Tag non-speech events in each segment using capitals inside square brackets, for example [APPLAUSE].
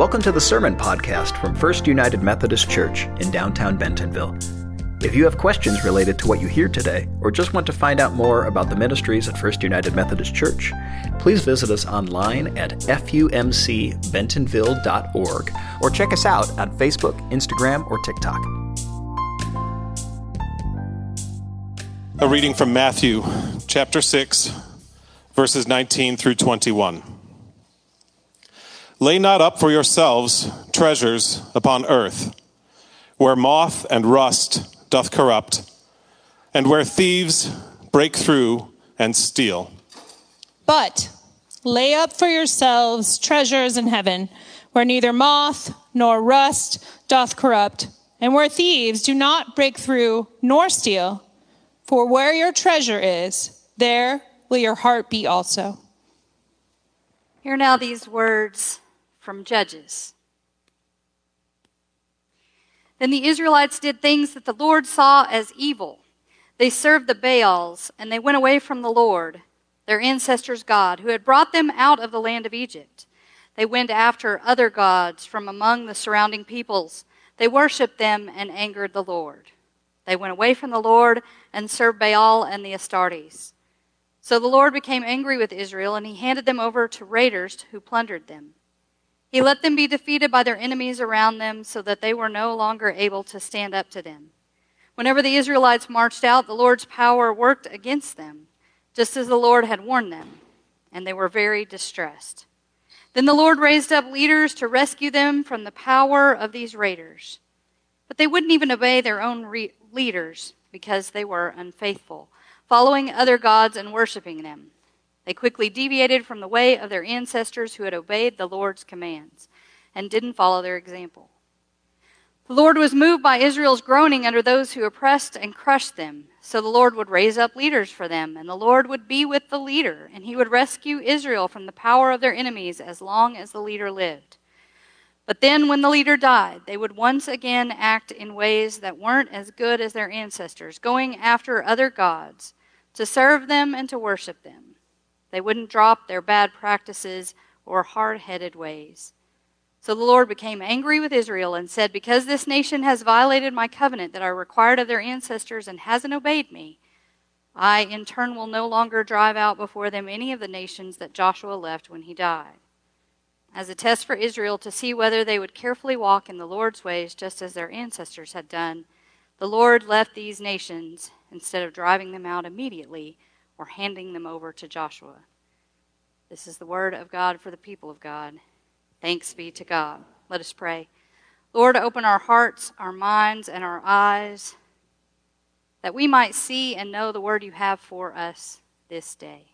Welcome to the Sermon Podcast from First United Methodist Church in downtown Bentonville. If you have questions related to what you hear today, or just want to find out more about the ministries at First United Methodist Church, please visit us online at fumcbentonville.org or check us out on Facebook, Instagram, or TikTok. A reading from Matthew chapter 6, verses 19 through 21. Lay not up for yourselves treasures upon earth, where moth and rust doth corrupt, and where thieves break through and steal. But lay up for yourselves treasures in heaven, where neither moth nor rust doth corrupt, and where thieves do not break through nor steal. For where your treasure is, there will your heart be also. Hear now these words from Judges. Then the Israelites did things that the Lord saw as evil. They served the Baals, and they went away from the Lord, their ancestors' God, who had brought them out of the land of Egypt. They went after other gods from among the surrounding peoples. They worshipped them and angered the Lord. They went away from the Lord and served Baal and the Astartes. So the Lord became angry with Israel, and he handed them over to raiders who plundered them. He let them be defeated by their enemies around them so that they were no longer able to stand up to them. Whenever the Israelites marched out, the Lord's power worked against them, just as the Lord had warned them, and they were very distressed. Then the Lord raised up leaders to rescue them from the power of these raiders. But they wouldn't even obey their own re- leaders because they were unfaithful, following other gods and worshiping them. They quickly deviated from the way of their ancestors who had obeyed the Lord's commands and didn't follow their example. The Lord was moved by Israel's groaning under those who oppressed and crushed them. So the Lord would raise up leaders for them, and the Lord would be with the leader, and he would rescue Israel from the power of their enemies as long as the leader lived. But then, when the leader died, they would once again act in ways that weren't as good as their ancestors, going after other gods to serve them and to worship them. They wouldn't drop their bad practices or hard headed ways. So the Lord became angry with Israel and said, Because this nation has violated my covenant that I required of their ancestors and hasn't obeyed me, I in turn will no longer drive out before them any of the nations that Joshua left when he died. As a test for Israel to see whether they would carefully walk in the Lord's ways just as their ancestors had done, the Lord left these nations instead of driving them out immediately or handing them over to Joshua. This is the word of God for the people of God. Thanks be to God. Let us pray. Lord, open our hearts, our minds, and our eyes that we might see and know the word you have for us this day.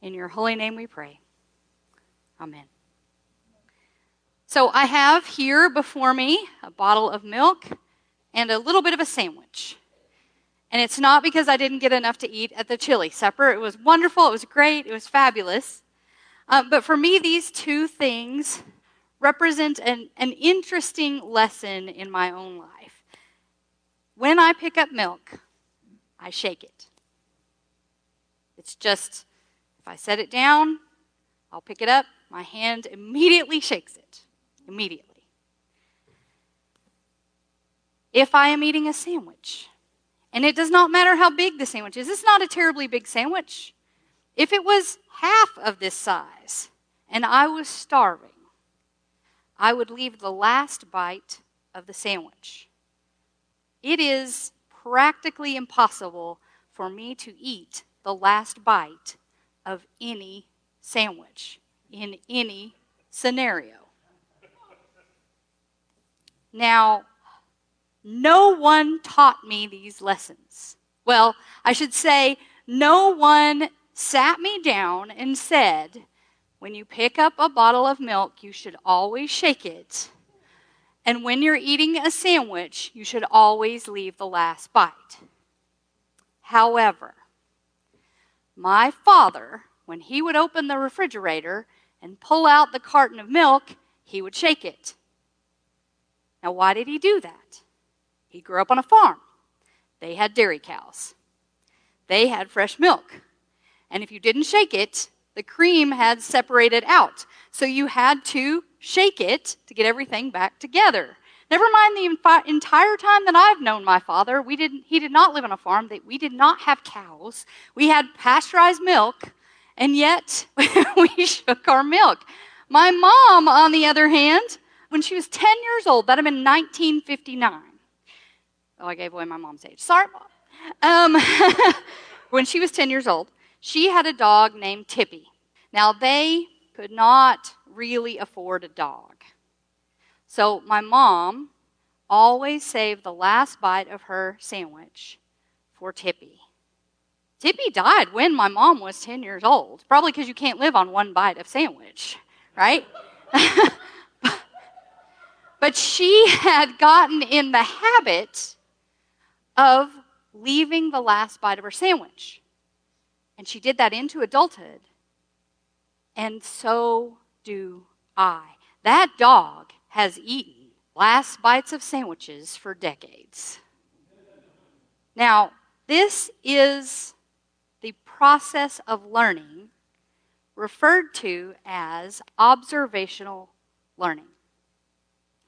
In your holy name we pray. Amen. So I have here before me a bottle of milk and a little bit of a sandwich. And it's not because I didn't get enough to eat at the chili supper. It was wonderful, it was great, it was fabulous. Um, but for me, these two things represent an, an interesting lesson in my own life. When I pick up milk, I shake it. It's just, if I set it down, I'll pick it up, my hand immediately shakes it. Immediately. If I am eating a sandwich, and it does not matter how big the sandwich is. It's not a terribly big sandwich. If it was half of this size and I was starving, I would leave the last bite of the sandwich. It is practically impossible for me to eat the last bite of any sandwich in any scenario. Now, no one taught me these lessons. Well, I should say, no one sat me down and said, when you pick up a bottle of milk, you should always shake it. And when you're eating a sandwich, you should always leave the last bite. However, my father, when he would open the refrigerator and pull out the carton of milk, he would shake it. Now, why did he do that? He grew up on a farm. They had dairy cows. They had fresh milk. And if you didn't shake it, The cream had separated out. So you had to shake it to get everything back together. Never mind the entire time that I've known my father, we didn't, he did not live on a farm. We did not have cows. We had pasteurized milk, and yet [LAUGHS] we shook our milk. My mom, on the other hand, when she was 10 years old, that'd have been 1959. Oh, I gave away my mom's age. Sorry, Mom. Um, [LAUGHS] when she was 10 years old, she had a dog named Tippy. Now, they could not really afford a dog. So my mom always saved the last bite of her sandwich for Tippy. Tippy died when my mom was 10 years old, probably because you can't live on one bite of sandwich, right? [LAUGHS] but she had gotten in the habit of leaving the last bite of her sandwich. And she did that into adulthood. And so do I. That dog has eaten last bites of sandwiches for decades. Now, this is the process of learning referred to as observational learning.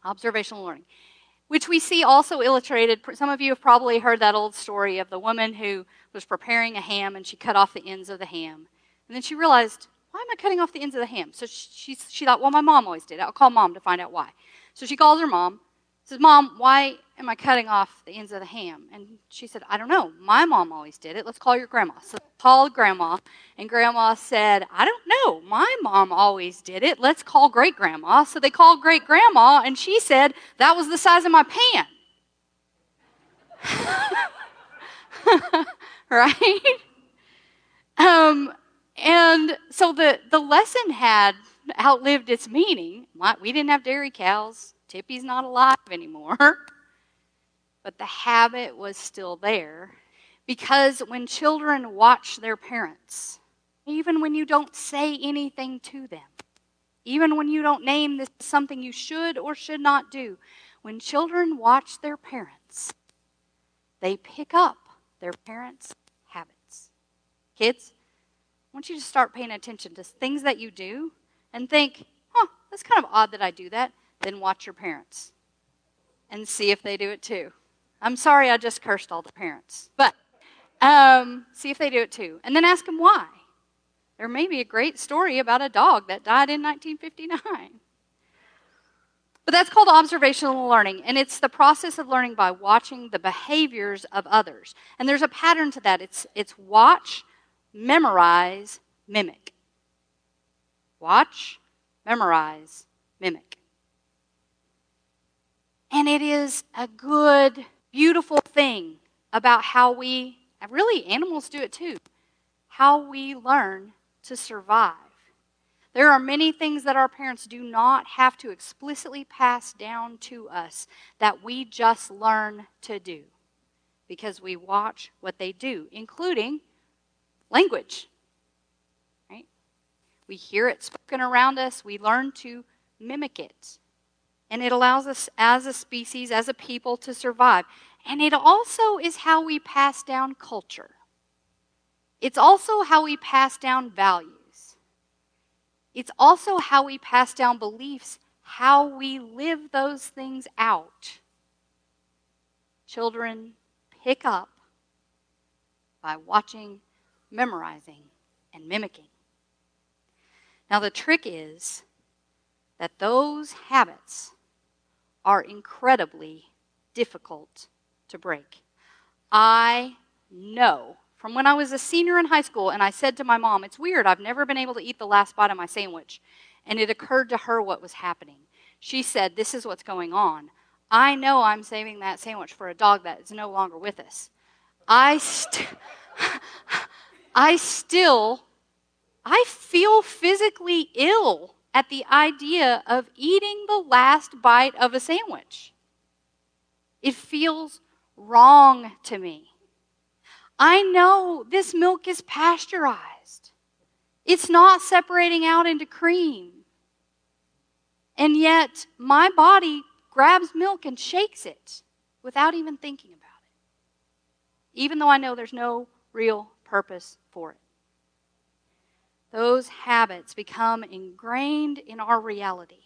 Observational learning, which we see also illustrated. Some of you have probably heard that old story of the woman who was preparing a ham and she cut off the ends of the ham. And then she realized, why am I cutting off the ends of the ham? So she, she thought, well, my mom always did it. I'll call mom to find out why. So she calls her mom, says, Mom, why am I cutting off the ends of the ham? And she said, I don't know. My mom always did it. Let's call your grandma. So they called grandma, and grandma said, I don't know. My mom always did it. Let's call great grandma. So they called great grandma, and she said, That was the size of my pan. [LAUGHS] right? Um, and so the, the lesson had outlived its meaning. We didn't have dairy cows. Tippy's not alive anymore. [LAUGHS] But the habit was still there because when children watch their parents, even when you don't say anything to them, even when you don't name this something you should or should not do, when children watch their parents, they pick up their parents' habits. Kids, I want you to start paying attention to things that you do and think, huh, that's kind of odd that I do that. Then watch your parents and see if they do it too. I'm sorry I just cursed all the parents, but um, see if they do it too. And then ask them why. There may be a great story about a dog that died in 1959. But that's called observational learning, and it's the process of learning by watching the behaviors of others. And there's a pattern to that it's, it's watch, memorize, mimic. Watch, memorize, mimic. And it is a good, beautiful thing about how we, really, animals do it too, how we learn to survive. There are many things that our parents do not have to explicitly pass down to us that we just learn to do because we watch what they do, including language. Right? We hear it spoken around us, we learn to mimic it. And it allows us as a species, as a people, to survive. And it also is how we pass down culture. It's also how we pass down values. It's also how we pass down beliefs, how we live those things out. Children pick up by watching memorizing, and mimicking. Now, the trick is that those habits are incredibly difficult to break. I know from when I was a senior in high school, and I said to my mom, It's weird, I've never been able to eat the last bite of my sandwich. And it occurred to her what was happening. She said, This is what's going on. I know I'm saving that sandwich for a dog that is no longer with us. I, st- [LAUGHS] I still I feel physically ill at the idea of eating the last bite of a sandwich. It feels wrong to me. I know this milk is pasteurized. It's not separating out into cream. And yet, my body grabs milk and shakes it without even thinking about it. Even though I know there's no real purpose for it. those habits become ingrained in our reality.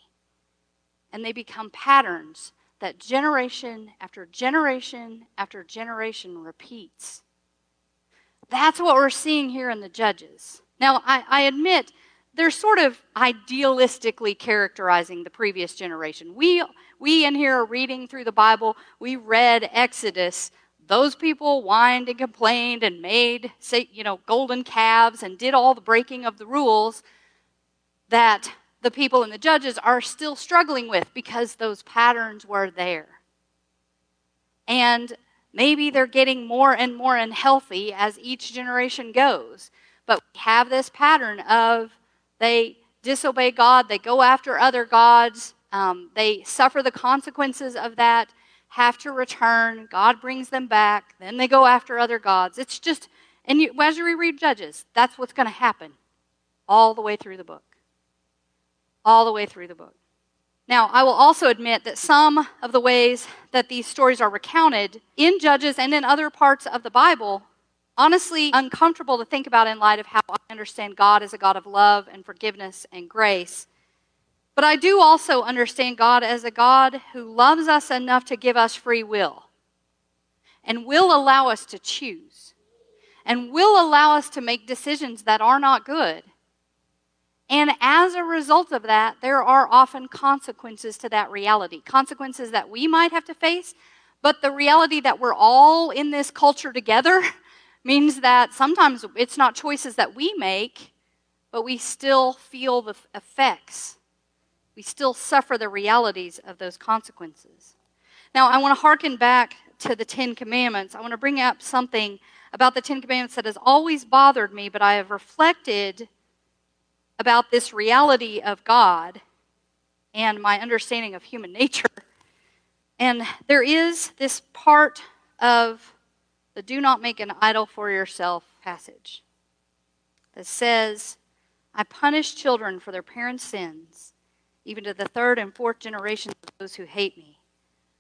And they become patterns that generation after generation after generation repeats. That's what we're seeing here in the Judges. Now, I, I admit they're sort of idealistically characterizing the previous generation. We, we in here are reading through the Bible, we read Exodus. Those people whined and complained and made, say, you know, golden calves and did all the breaking of the rules that the people and the judges are still struggling with because those patterns were there. And maybe they're getting more and more unhealthy as each generation goes. But we have this pattern of they disobey God, they go after other gods, um, they suffer the consequences of that, have to return, God brings them back, then they go after other gods. It's just, and you, as you read Judges, that's what's going to happen all the way through the book. All the way through the book. Now, I will also admit that some of the ways that these stories are recounted in Judges and in other parts of the Bible honestly uncomfortable to think about in light of how I understand God as a God of love and forgiveness and grace. But I do also understand God as a God who loves us enough to give us free will and will allow us to choose and will allow us to make decisions that are not good. And as a result of that, there are often consequences to that reality. Consequences that we might have to face, but the reality that we're all in this culture together [LAUGHS] means that sometimes it's not choices that we make, but we still feel the effects. We still suffer the realities of those consequences. Now, I want to hearken back to the Ten Commandments. I want to bring up something about the Ten Commandments that has always bothered me, but I have reflected about this reality of God and my understanding of human nature. And there is this part of the do not make an idol for yourself passage that says, I punish children for their parents' sins, even to the third and fourth generation of those who hate me.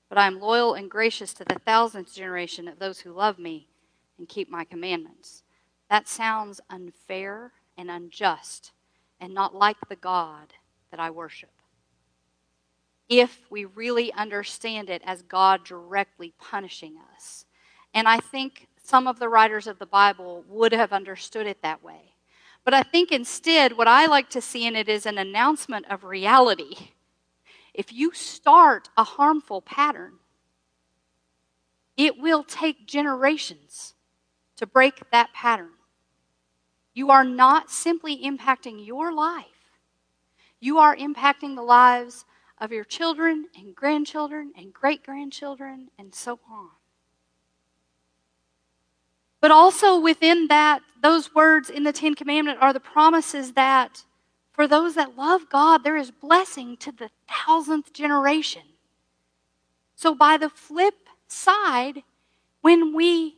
But I am loyal and gracious to the thousandth generation of those who love me and keep my commandments. That sounds unfair and unjust and not like the God that I worship. If we really understand it as God directly punishing us and I think some of the writers of the Bible would have understood it that way. But I think instead, what I like to see in it is an announcement of reality. If you start a harmful pattern, it will take generations to break that pattern. You are not simply impacting your life, you are impacting the lives of your children and grandchildren and great grandchildren and so on. But also within that, those words in the Ten Commandments are the promises that for those that love God, there is blessing to the thousandth generation. So, by the flip side, when we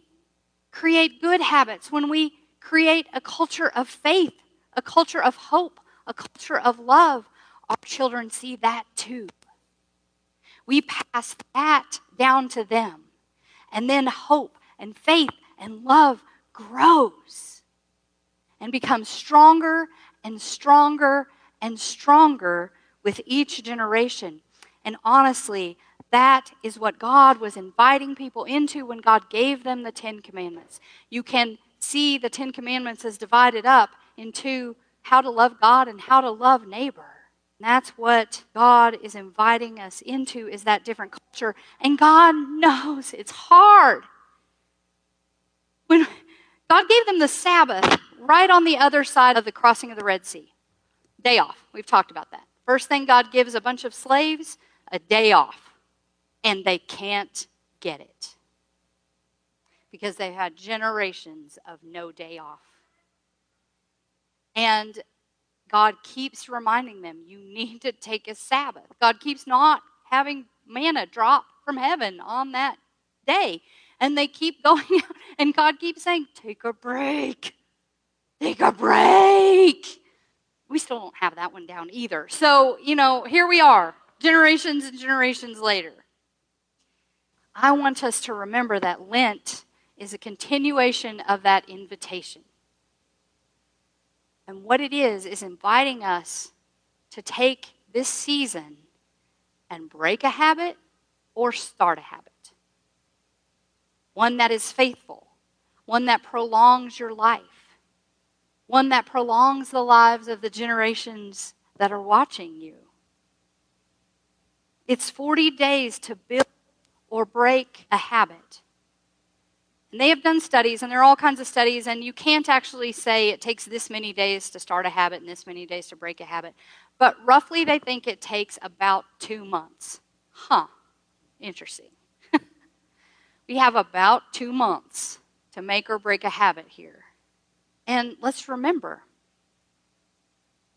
create good habits, when we create a culture of faith, a culture of hope, a culture of love, our children see that too. We pass that down to them. And then hope and faith and love grows and becomes stronger and stronger and stronger with each generation. And honestly, that is what God was inviting people into when God gave them the Ten Commandments. You can see the Ten Commandments as divided up into how to love God and how to love neighbor. And that's what God is inviting us into is that different culture. And God knows it's hard. When God gave them the Sabbath right on the other side of the crossing of the Red Sea. Day off. We've talked about that. First thing God gives a bunch of slaves, a day off. And they can't get it. Because they had generations of no day off. And God keeps reminding them, you need to take a Sabbath. God keeps not having manna drop from heaven on that day. And they keep [LAUGHS] going and God keeps saying, Take a break. Take a break. We still don't have that one down either. So, you know, here we are, generations and generations later. I want us to remember that Lent is a continuation of that invitation. And what it is, is inviting us to take this season and break a habit or start a habit. One that is faithful, one that prolongs your life, one that prolongs the lives of the generations that are watching you. It's 40 days to build or break a habit. And they have done studies, and there are all kinds of studies, and you can't actually say it takes this many days to start a habit and this many days to break a habit. But roughly, they think it takes about two months. Huh, interesting. [LAUGHS] we have about two months to make or break a habit here. And let's remember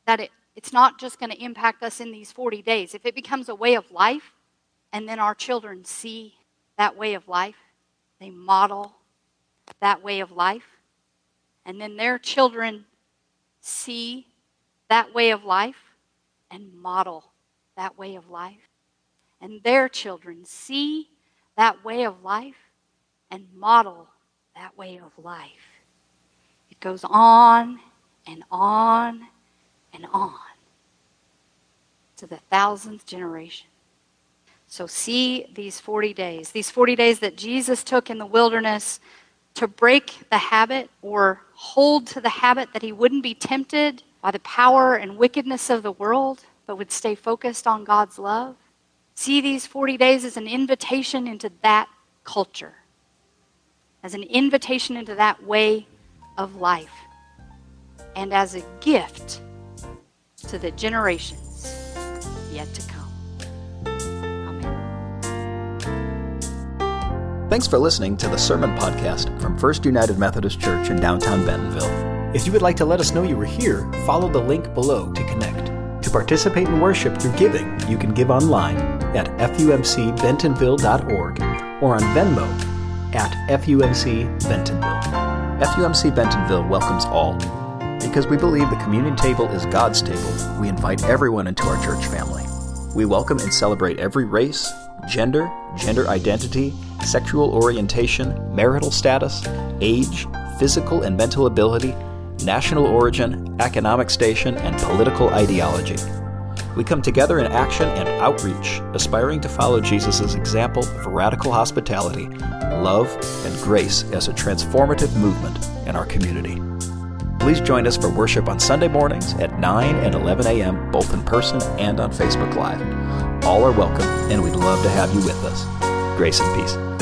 that it, it's not just going to impact us in these 40 days. If it becomes a way of life, and then our children see that way of life, they model that way of life, and then their children see that way of life and model that way of life, and their children see that way of life and model that way of life. It goes on and on and on to the thousandth generation. So, see these 40 days, these 40 days that Jesus took in the wilderness to break the habit or hold to the habit that he wouldn't be tempted by the power and wickedness of the world, but would stay focused on God's love. See these 40 days as an invitation into that culture, as an invitation into that way of life, and as a gift to the generations yet to come. Thanks for listening to the Sermon Podcast from First United Methodist Church in downtown Bentonville. If you would like to let us know you were here, follow the link below to connect. To participate in worship through giving, you can give online at fumcbentonville.org or on Venmo at FUMC Bentonville. FUMC Bentonville welcomes all. Because we believe the communion table is God's table, we invite everyone into our church family. We welcome and celebrate every race, gender, gender identity, sexual orientation, marital status, age, physical and mental ability, national origin, economic station, and political ideology. We come together in action and outreach, aspiring to follow Jesus' example of radical hospitality, love, and grace as a transformative movement in our community. Please join us for worship on Sunday mornings at 9 and 11 a.m., both in person and on Facebook Live. All are welcome, and we'd love to have you with us. Grace and peace.